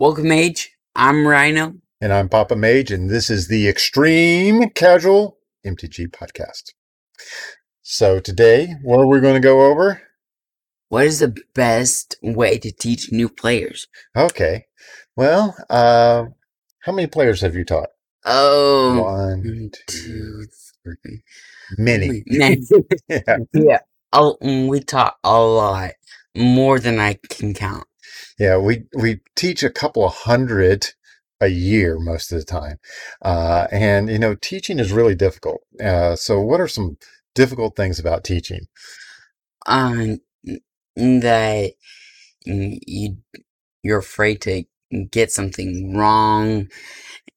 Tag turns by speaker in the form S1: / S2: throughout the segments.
S1: Welcome, Mage. I'm Rhino.
S2: And I'm Papa Mage, and this is the Extreme Casual MTG podcast. So today, what are we going to go over?
S1: What is the best way to teach new players?
S2: Okay. Well, uh, how many players have you taught?
S1: Oh,
S2: One, two, three. Many.
S1: Many.
S2: yeah.
S1: yeah. Oh, we taught a lot, more than I can count.
S2: Yeah, we we teach a couple of hundred a year most of the time, uh, and you know, teaching is really difficult. Uh, so, what are some difficult things about teaching?
S1: Um, that you you're afraid to get something wrong,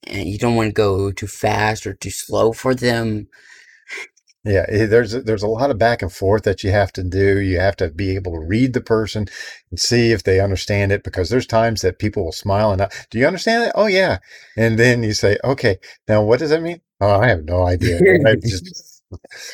S1: and you don't want to go too fast or too slow for them.
S2: Yeah, eh, there's there's a lot of back and forth that you have to do. You have to be able to read the person and see if they understand it because there's times that people will smile and not, do you understand it? Oh yeah, and then you say, okay, now what does that mean? Oh, I have no idea. I just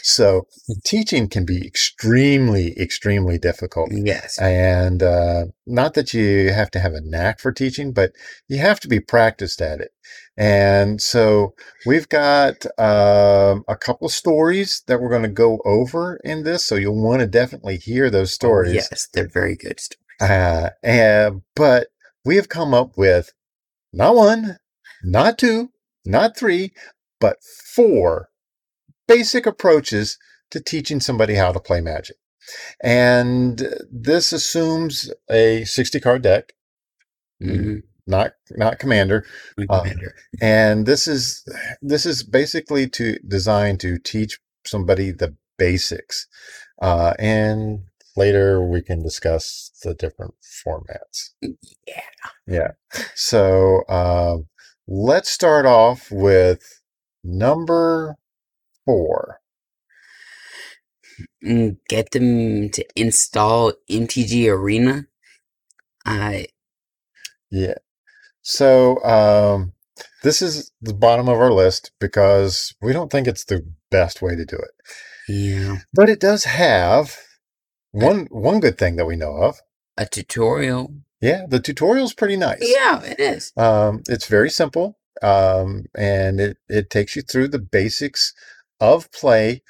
S2: so teaching can be extremely extremely difficult.
S1: Yes.
S2: And uh, not that you have to have a knack for teaching, but you have to be practiced at it. And so we've got um, a couple stories that we're going to go over in this. So you'll want to definitely hear those stories.
S1: Yes, they're very good stories.
S2: Uh, and, but we have come up with not one, not two, not three, but four basic approaches to teaching somebody how to play magic. And this assumes a 60 card deck,
S1: Mhm.
S2: not not commander. Uh,
S1: Commander.
S2: and this is this is basically to designed to teach somebody the basics uh, and later we can discuss the different formats
S1: Yeah.
S2: yeah so uh, let's start off with number four
S1: Mm, Get them to install MTG Arena. I
S2: yeah so um, this is the bottom of our list because we don't think it's the best way to do it
S1: yeah.
S2: but it does have one one good thing that we know of
S1: A tutorial.
S2: Yeah, the tutorial's pretty nice.
S1: Yeah, it is.
S2: Um, it's very simple, um, and it, it takes you through the basics of play,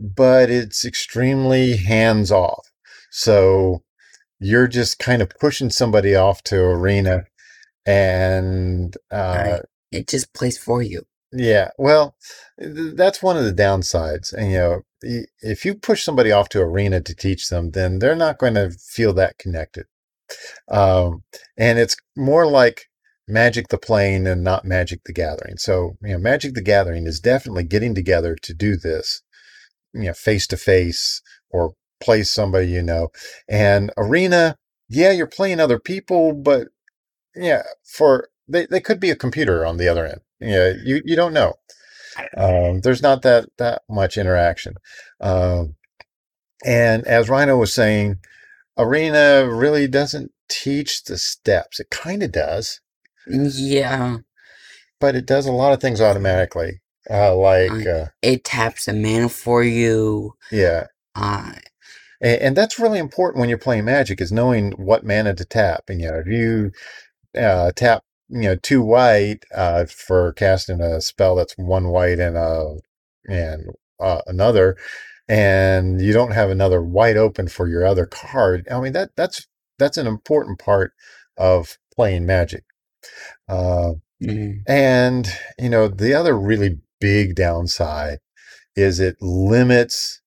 S2: but it's extremely hands off. So you're just kind of pushing somebody off to arena, and uh,
S1: It just plays for you.
S2: yeah, well, th- that's one of the downsides. And you know, y- if you push somebody off to arena to teach them, then they're not going to feel that connected. Um, and it's more like Magic the Plane and not Magic the Gathering. So, you know, Magic the Gathering is definitely getting together to do this, you know, face to face or play somebody you know. And arena, yeah, you're playing other people, but yeah, for they, they could be a computer on the other end. Yeah, you you don't know. Um, there's not that that much interaction. Um, and as Rhino was saying, Arena really doesn't teach the steps. It kind of does,
S1: Yeah.
S2: but it does a lot of things automatically. Uh, like,
S1: I-
S2: uh,
S1: It taps a mana for you.
S2: yeah,
S1: Uh
S2: and, and that's really important when you're playing Magic is knowing what mana to tap. And you know, if you uh, tap, you know, two white uh, for casting a spell that's one white and a and uh, another, and you don't have another white open for your other card. I mean that that's that's an important part of playing Magic. Uh,
S1: mm,
S2: and you know the other really big downside is it limits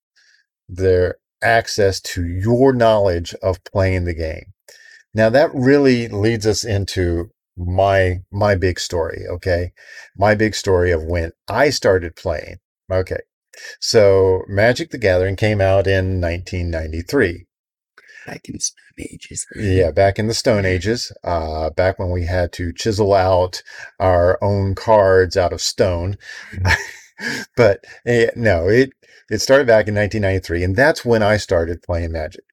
S2: their access to your knowledge of playing the game. Now that really leads us into my my big story, okay? My big story of when I started playing. Okay. So Magic the Gathering came out in 1993.
S1: Back in Stone Ages.
S2: Yeah, back in the Stone Ages, uh, back when we had to chisel out our own cards out of stone. but eh, no, it it started back in 1993, and that's when I started playing Magic.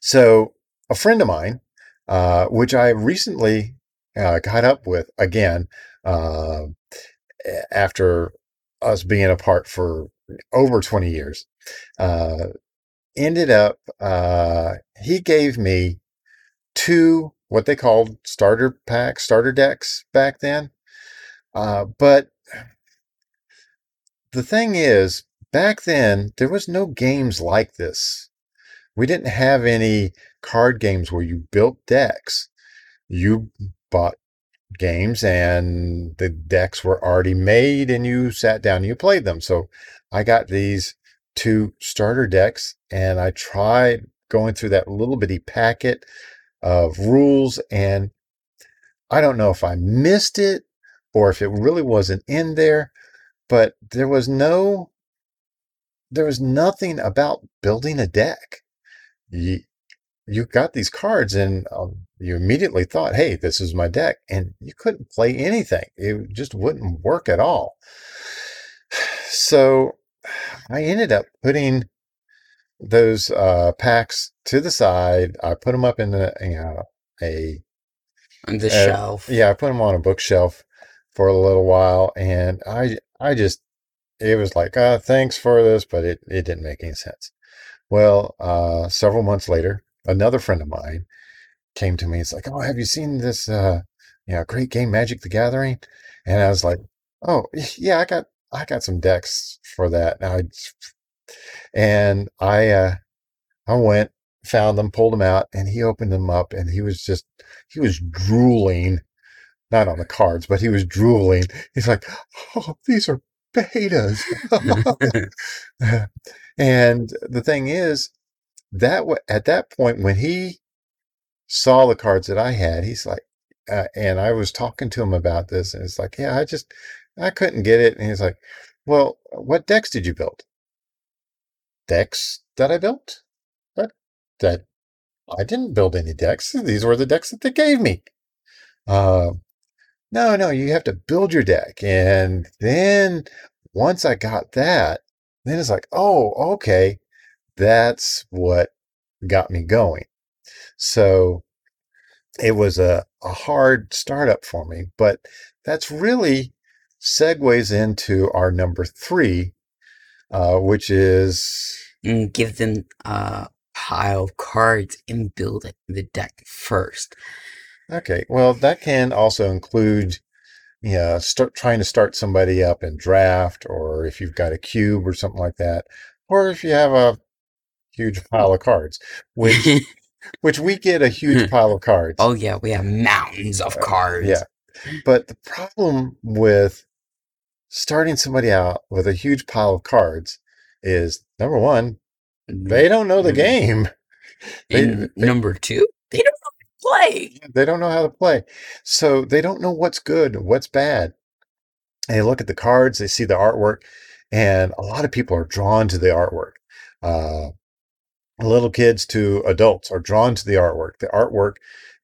S2: So a friend of mine, uh, which I recently uh, got up with again uh, after us being apart for over 20 years, uh, ended up, uh, he gave me two what they called starter packs, starter decks back then. Uh, but the thing is, back then, there was no games like this. We didn't have any card games where you built decks. You bought games and the decks were already made and you sat down and you played them. So I got these two starter decks and I tried going through that little bitty packet of rules and I don't know if I missed it or if it really wasn't in there, but there was no there was nothing about building a deck. You, you got these cards and um, you immediately thought, hey, this is my deck. And you couldn't play anything, it just wouldn't work at all. So I ended up putting those uh, packs to the side. I put them up in the, you know, a
S1: on the
S2: uh,
S1: shelf.
S2: Yeah, I put them on a bookshelf for a little while, and I I just it was like, uh, thanks for this, but it it didn't make any sense. Well, uh, several months later, another friend of mine came to me. It's like, oh, have you seen this, uh, you know, great game, Magic the Gathering? And I was like, oh, yeah, I got I got some decks for that. And I and I uh, I went, found them, pulled them out, and he opened them up, and he was just he was drooling, not on the cards, but he was drooling. He's like, oh, these are betas. and the thing is, that at that point when he saw the cards that I had, he's like, uh, and I was talking to him about this, and it's like, yeah, I just I couldn't get it, and he's like, well, what decks did you build? Decks that I built? But that I didn't build any decks. These were the decks that they gave me. Uh, no, no, you have to build your deck. And then once I got that, then it's like, oh, okay, that's what got me going. So it was a, a hard startup for me, but that's really segues into our number three, uh, which is
S1: and give them a pile of cards and build the deck first.
S2: Okay, well, that can also include, yeah, start trying to start somebody up in draft, or if you've got a cube or something like that, or if you have a huge pile of cards, which which we get a huge pile of cards.
S1: Oh yeah, we have mountains of cards.
S2: Uh, yeah, but the problem with starting somebody out with a huge pile of cards is number one, they don't know the
S1: Mm.
S2: game. They,
S1: number two, they don't know how to play.
S2: they don't know how to play. So they don't know what's good, what's bad. And they look at the cards, they see the artwork, and a lot of people are drawn to the artwork. Uh, little kids to adults are drawn to the artwork. The artwork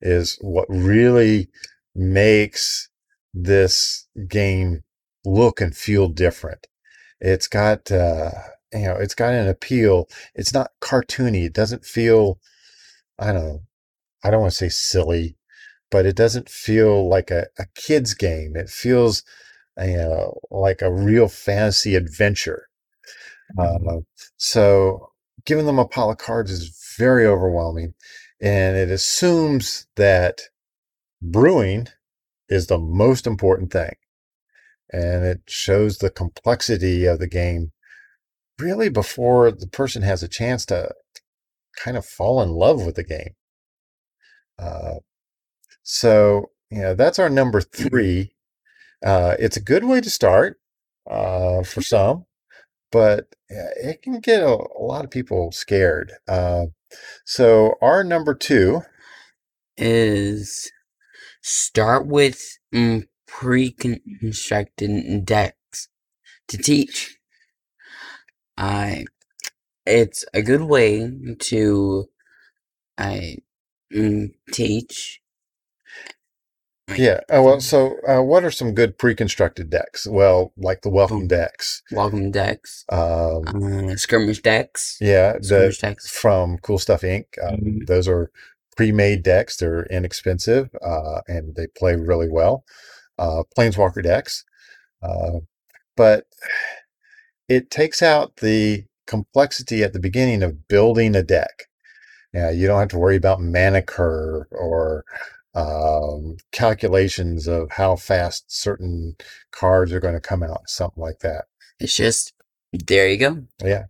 S2: is what really makes this game look and feel different. It's got, uh, you know, it's got an appeal. It's not cartoony. It doesn't feel, I don't know, I don't want to say silly, but it doesn't feel like a, a kid's game. It feels, you know, like a real fantasy adventure. Uh, so giving them a pile of cards is very overwhelming. And it assumes that brewing is the most important thing. And it shows the complexity of the game really before the person has a chance to kind of fall in love with the game. Uh, so, you know, that's our number three. Uh, it's a good way to start uh, for some, but uh, it can get a, a lot of people scared. Uh, so, our number two
S1: Is start with mm, pre-constructed decks to teach. I, it's a good way to, I, mm, teach.
S2: Yeah. Oh, well, so uh, what are some good pre-constructed decks? Well, like the welcome decks.
S1: welcome decks,
S2: Um,
S1: uh, skirmish decks,
S2: yeah, the
S1: skirmish decks.
S2: from Cool Stuff Inc. Um,
S1: Mhm.
S2: Those are pre-made decks. They're inexpensive uh, and they play really well. Uh, Planeswalker decks, uh, but it takes out the complexity at the beginning of building a deck. Yeah, you don't have to worry about mana curve or um, calculations of how fast certain cards are going to come out, something like that.
S1: It's just there you go.
S2: Yeah.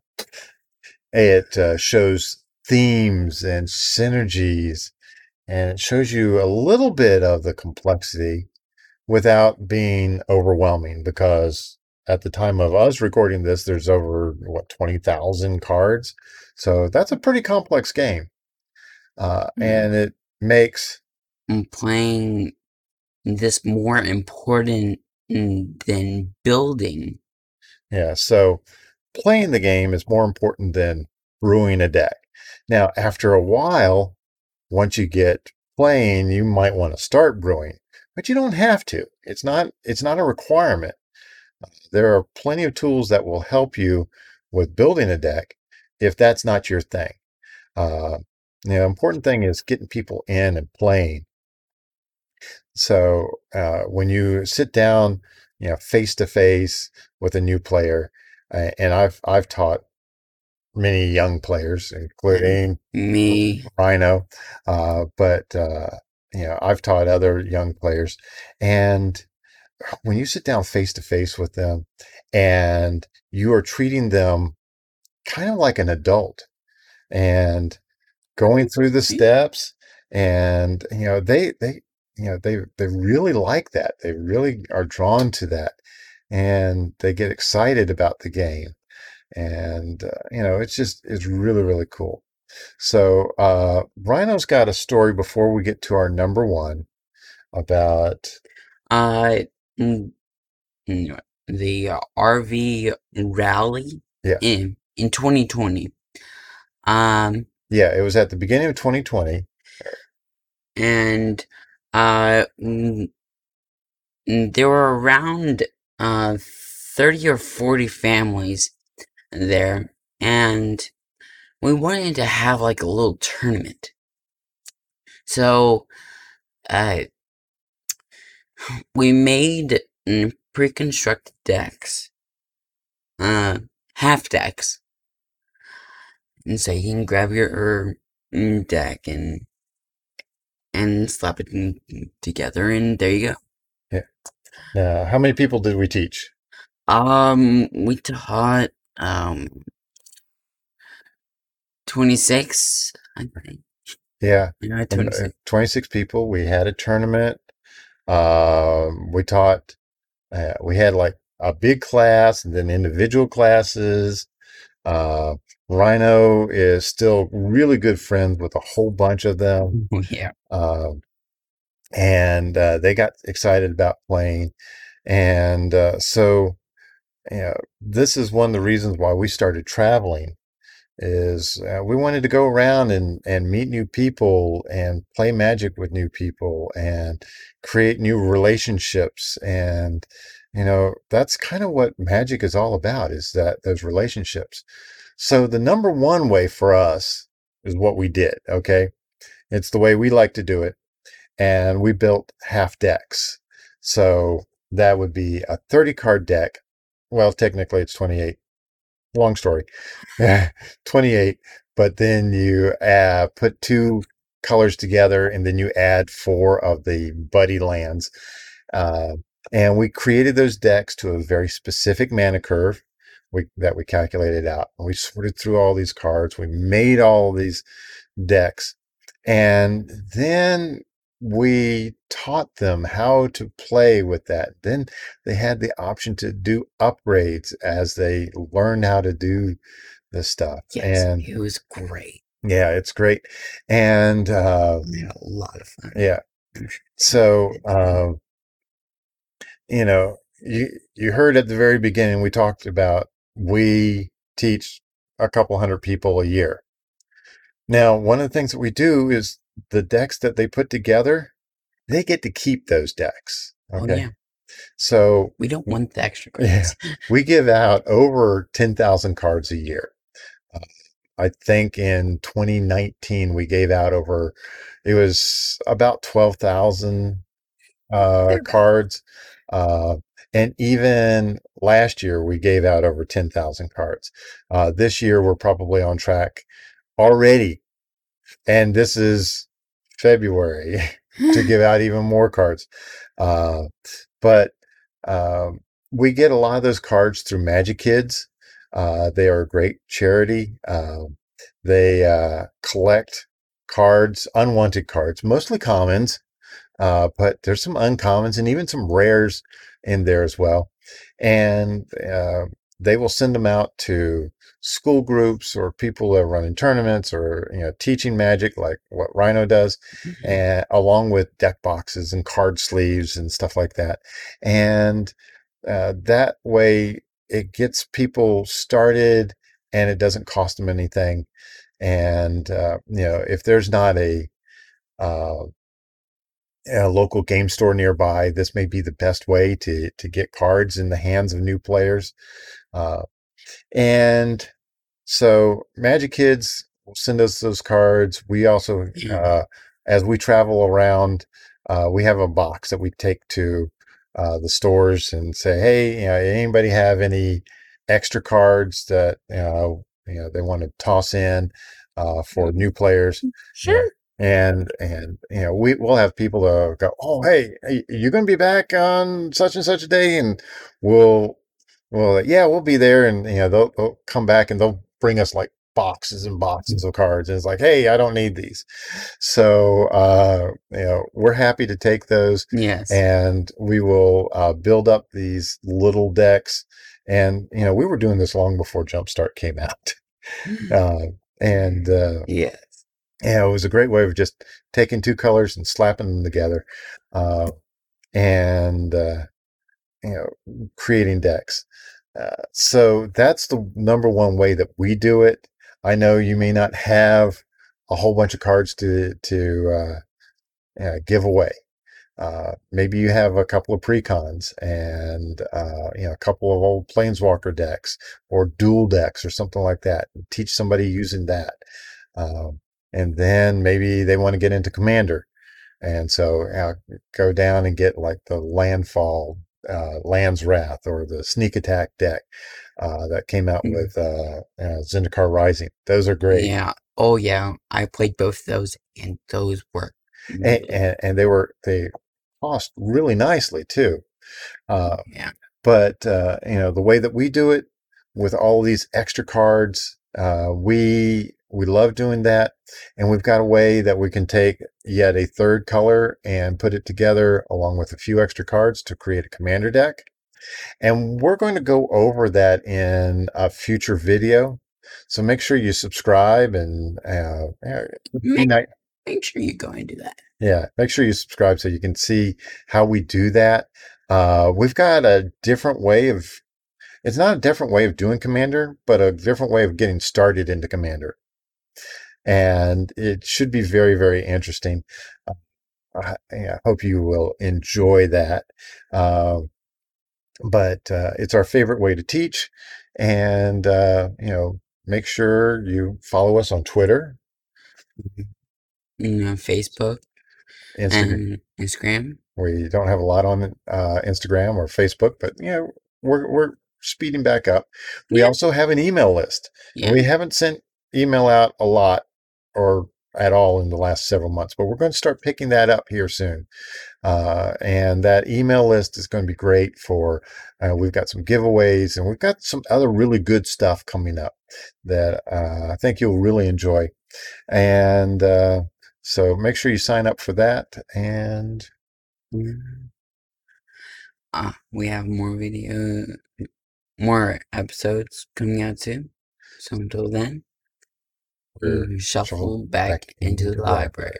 S2: It uh, shows themes and synergies, and it shows you a little bit of the complexity without being overwhelming because at the time of us recording this, there's over what 20,000 cards. So that's a pretty complex game. Uh,
S1: Mhm.
S2: and it makes,
S1: And playing this more important mm, than building.
S2: yeah, so playing the game is more important than brewing a deck. Now, after a while, once you get playing, you might want to start brewing, but you don't have to. It's not, it's not a requirement. There are plenty of tools that will help you with building a deck if that's not your thing. Uh, the important thing is getting people in and playing. So uh, when you sit down, you know, face to face with a new player, uh, and I've I've taught many young players, including
S1: Me,
S2: Rhino, uh, but uh, you know, I've taught other young players, and when you sit down face to face with them, and you are treating them kind of like an adult, and going through the steps, and you know, they they you know they they really like that. They really are drawn to that, and they get excited about the game, and uh, you know, it's just it's really really cool. So, uh, Rhino's got a story before we get to our number one about,
S1: uh, the uh, RV rally
S2: Yeah.
S1: in in 2020. Um,
S2: yeah, it was at the beginning of 2020.
S1: and uh, there were around uh 30 or 40 families there, and we wanted to have like a little tournament. So, uh, we made pre-constructed decks, uh, half decks, and so you can grab your mm, deck and and slap it in, together, and there you go.
S2: Uh, how many people did we teach?
S1: Um, we taught um twenty six, I think.
S2: Yeah,
S1: Yeah,
S2: uh, 26 people. We had a tournament. Um, we taught, uh, we had like a big class and then individual classes. Uh, Rhino is still really good friends with a whole bunch of them.
S1: Yeah.
S2: Um, and uh, they got excited about playing. And uh, so, you know, this is one of the reasons why we started traveling is uh, we wanted to go around and, and meet new people and play magic with new people and create new relationships. And you know that's kind of what magic is all about is that those relationships. So the number one way for us is what we did okay? It's the way we like to do it. And we built half decks. So that would be a 30 card deck. Well technically it's 28 long story. 28 but then you uh, put two colors together and then you add four of the buddy lands uh, and we created those decks to a very specific mana curve we, that we calculated out and we sorted through all these cards. We made all these decks and then we taught them how to play with that then they had the option to do upgrades as they learned how to do this stuff
S1: Yes.
S2: and
S1: it was great.
S2: yeah it's great and uh,
S1: had a lot of fun.
S2: yeah so um, you know you you heard at the very beginning we talked about we teach a couple hundred people a year now one of the things that we do is the decks that they put together they get to keep those decks
S1: Oh
S2: okay
S1: yeah.
S2: so
S1: We don't want the extra
S2: Yeah.
S1: cards.
S2: we give out over 10,000 cards a year. Uh, I think in 2019 we gave out over it was about 12,000 uh, cards. Uh, and even last year we gave out over 10,000 cards. Uh, this year we're probably on track already. And this is February. to give out even more cards. Uh, but um, we get a lot of those cards through Magic Kids. Uh, they are a great charity. Um, they uh, collect cards, unwanted cards, mostly commons, uh, but there's some uncommons and even some rares in there as well. And uh, they will send them out to school groups or people that are running tournaments or you know teaching magic like what Rhino does,
S1: Mm-hmm.
S2: and along with deck boxes and card sleeves and stuff like that. And uh, that way, it gets people started, and it doesn't cost them anything. And uh, you know, if there's not a uh, a local game store nearby, this may be the best way to to get cards in the hands of new players. Uh, and so Magic Kids will send us those cards. We also, uh, as we travel around, uh, we have a box that we take to uh, the stores and say, "Hey, you know, anybody have any extra cards that you know, you know they want to toss in uh, for new players?"
S1: Sure.
S2: and and you know we we'll have people uh, go oh hey, you're gonna be back on such and such a day and we'll well yeah we'll be there and you know they'll, they'll come back and they'll bring us like boxes and boxes of cards and it's like hey i don't need these so uh you know we're happy to take those
S1: Yes.
S2: and we will uh, build up these little decks and you know we were doing this long before jumpstart came out uh, and uh,
S1: yes.
S2: yeah, it was a great way of just taking two colors and slapping them together, uh, and uh, you know, creating decks. Uh, so that's the number one way that we do it. I know you may not have a whole bunch of cards to to uh, uh, give away. Uh, maybe you have a couple of precons and uh, you know a couple of old planeswalker decks or dual decks or something like that. Teach somebody using that. Um, and then maybe they want to get into commander and so go down and get like the landfall uh, land's wrath or the sneak attack deck uh, that came out
S1: Mhm.
S2: with uh, uh, zendikar rising those are great
S1: Yeah. Oh yeah. I played both those, and those were.
S2: and, and, and they were they cost really nicely too uh,
S1: yeah.
S2: but uh, you know the way that we do it with all these extra cards uh, we we love doing that and we've got a way that we can take yet a third color and put it together along with a few extra cards to create a commander deck and we're going to go over that in a future video so make sure you subscribe and uh,
S1: Make, make sure you go and do that.
S2: yeah, make sure you subscribe so you can see how we do that. Uh, we've got a different way of, it's not a different way of doing Commander, but a different way of getting started into Commander. And it should be very, very interesting. Uh, I, I hope you will enjoy that. Uh, but uh, it's our favorite way to teach. And, uh, you know, make sure you follow us on Twitter,
S1: You know, Facebook
S2: Instagram.
S1: and Instagram.
S2: We don't have a lot on uh, Instagram or Facebook, but you know we're we're speeding back up. We
S1: Yeah.
S2: also have an email list.
S1: Yeah.
S2: We haven't sent email out a lot or at all in the last several months, but we're going to start picking that up here soon. Uh, and that email list is going to be great for. Uh, we've got some giveaways and we've got some other really good stuff coming up that uh, I think you'll really enjoy. And uh, so make sure you sign up for that. And
S1: Mm. Uh, we have more video, more episodes coming out soon. So until then, we shuffle
S2: shuffled
S1: back, into the library.